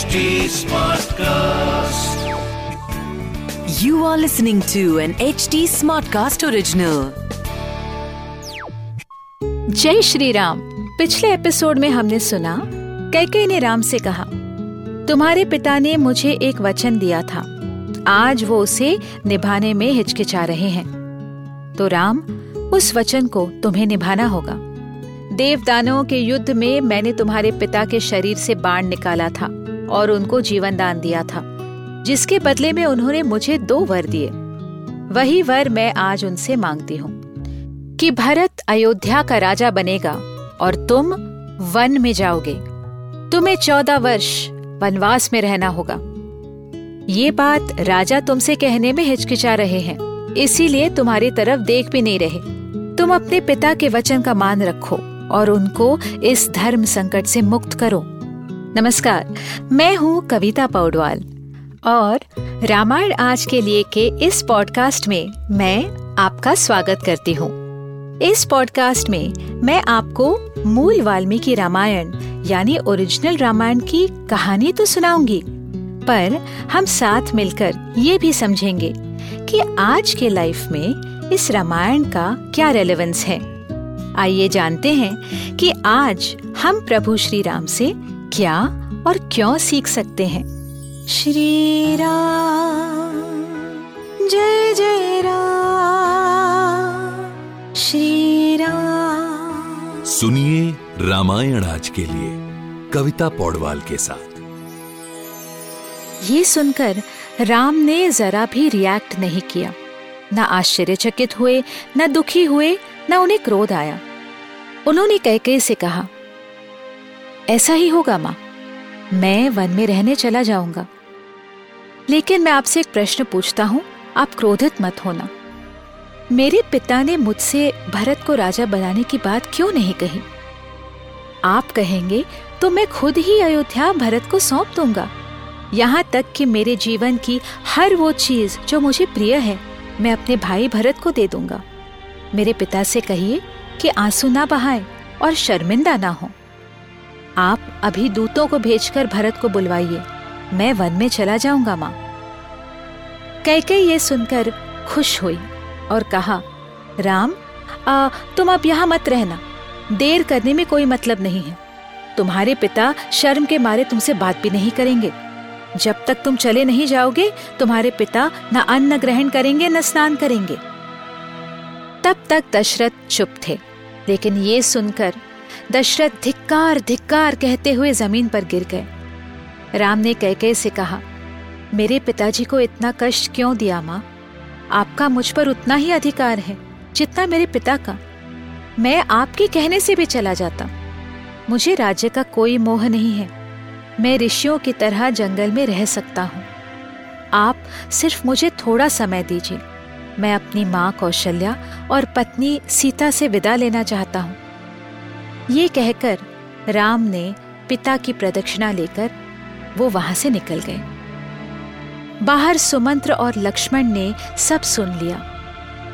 HD Smartcast. You are listening to an HD Smartcast original. जय श्री राम। पिछले episode में हमने सुना, कैके ने राम से कहा, तुम्हारे पिता ने मुझे एक वचन दिया था। आज वो उसे निभाने में हिचकिचा रहे हैं। तो राम, उस वचन को तुम्हें निभाना होगा। देवदानों के युद्ध में मैंने तुम्हारे पिता के शरीर से बाण निकाला था। और उनको जीवन दान दिया था, जिसके बदले में उन्होंने मुझे दो वर दिए। वही वर मैं आज उनसे मांगती हूँ, कि भरत अयोध्या का राजा बनेगा और तुम वन में जाओगे। तुम्हें चौदह वर्ष वनवास में रहना होगा। ये बात राजा तुमसे कहने में हिचकिचा रहे हैं, इसीलिए तुम्हारी तरफ़ देख भी नहीं रहे। तुम अपने पिता के वचन का मान रखो और उनको इस धर्म संकट से मुक्त करो। नमस्कार, मैं हूँ कविता पौडवाल और रामायण आज के लिए के इस पॉडकास्ट में मैं आपका स्वागत करती हूँ। इस पॉडकास्ट में मैं आपको मूल वाल्मीकि रामायण, यानी ओरिजिनल रामायण की कहानी तो सुनाऊँगी, पर हम साथ मिलकर ये भी समझेंगे कि आज के लाइफ में इस रामायण का क्या रेलेवेंस है। आइए जानते हैं कि आज हम प्रभु श्री राम से क्या और क्यों सीख सकते हैं? श्री राम जय जय राम। श्री राम। सुनिए रामायण आज के लिए कविता पौडवाल के साथ। ये सुनकर राम ने जरा भी रिएक्ट नहीं किया। न आश्चर्यचकित हुए न दुखी हुए न उन्हें क्रोध आया। उन्होंने कैके से कहा ऐसा ही होगा, माँ। मैं वन में रहने चला जाऊँगा। लेकिन मैं आपसे एक प्रश्न पूछता हूँ, आप क्रोधित मत होना। मेरे पिता ने मुझसे भरत को राजा बनाने की बात क्यों नहीं कही? आप कहेंगे तो मैं खुद ही अयोध्या भरत को सौंप दूँगा। यहाँ तक कि मेरे जीवन की हर वो चीज़ जो मुझे प्रिय है, मैं अपने भाई भरत को दे दूँगा। मेरे पिता से कहिए कि आँसू ना बहाएँ और शर्मिंदा ना हो। आप अभी दूतों को भेजकर भरत को बुलवाइए। मैं वन में चला जाऊँगा माँ। कैकई ये सुनकर खुश हुई और कहा राम आ, तुम अब यहाँ मत रहना। देर करने में कोई मतलब नहीं है। तुम्हारे पिता शर्म के मारे तुमसे बात भी नहीं करेंगे। जब तक तुम चले नहीं जाओगे तुम्हारे पिता न अन्न ग्रहण करेंगे न स्नान करेंगे। तब तक दशरथ चुप थे लेकिन ये सुनकर दशरथ धिक्कार धिक्कार कहते हुए ज़मीन पर गिर गए। राम ने कैके से कहा, मेरे पिताजी को इतना कष्ट क्यों दिया माँ? आपका मुझ पर उतना ही अधिकार है जितना मेरे पिता का। मैं आपके कहने से भी चला जाता। मुझे राज्य का कोई मोह नहीं है। मैं ऋषियों की तरह जंगल में रह सकता हूँ। आप सिर्फ़ मुझे थोड़ा समय दीजिए। मैं अपनी माँ कौशल्या और पत्नी सीता से विदा लेना चाहता हूँ। ये कहकर राम ने पिता की प्रदक्षिणा लेकर वो वहाँ से निकल गए। बाहर सुमंत्र और लक्ष्मण ने सब सुन लिया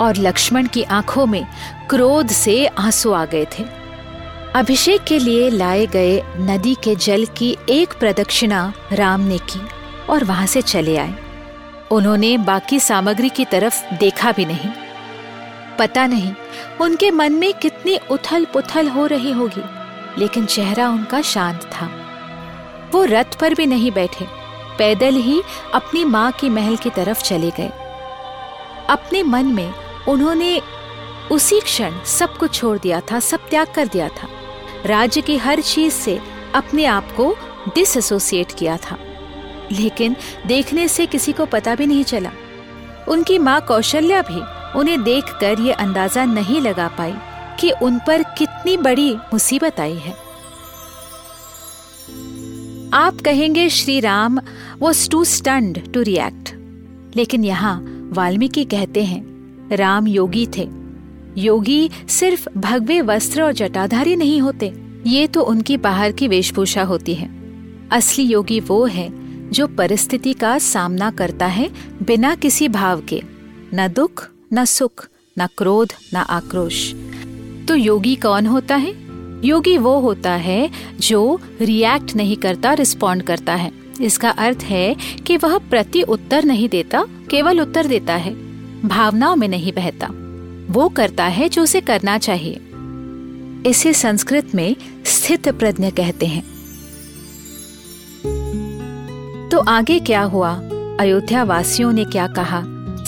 और लक्ष्मण की आँखों में क्रोध से आँसू आ गए थे। अभिषेक के लिए लाए गए नदी के जल की एक प्रदक्षिणा राम ने की और वहाँ से चले आए। उन्होंने बाकी सामग्री की तरफ़ देखा भी नहीं। पता नहीं उनके मन में कितनी उथल पुथल हो रही होगी, लेकिन चेहरा उनका शांत था। वो रथ पर भी नहीं बैठे, पैदल ही अपनी माँ की महल की तरफ़ चले गए। अपने मन में उन्होंने उसी क्षण सब कुछ छोड़ दिया था, सब त्याग कर दिया था। राज्य की हर चीज़ से अपने आप को डिसोसिएट किया था। लेकिन देखने से किसी को पता भी नहीं चला। उनकी माँ कौशल्या भी उन्हें देखकर ये अंदाज़ा नहीं लगा पाई कि उन पर कितनी बड़ी मुसीबत आई है। आप कहेंगे, Shri Ram was too stunned to react. लेकिन यहाँ वाल्मीकि कहते हैं, राम योगी थे। योगी सिर्फ़ भगवे वस्त्र और जटाधारी नहीं होते, ये तो उनकी बाहर की वेशभूषा होती है। असली योगी वो है जो परिस्थिति का सामना करता है बिना किसी भाव के, न दुख न सुख, न क्रोध, न आक्रोश। तो योगी कौन होता है? योगी वो होता है जो रिएक्ट नहीं करता रिस्पॉन्ड करता है। इसका अर्थ है कि वह प्रति उत्तर नहीं देता, केवल उत्तर देता है, भावनाओं में नहीं बहता। वो करता है जो उसे करना चाहिए। इसे संस्कृत में स्थित प्रज्ञ कहते हैं। तो आगे क्या हुआ? अयोध्या वासियों ने क्या कहा?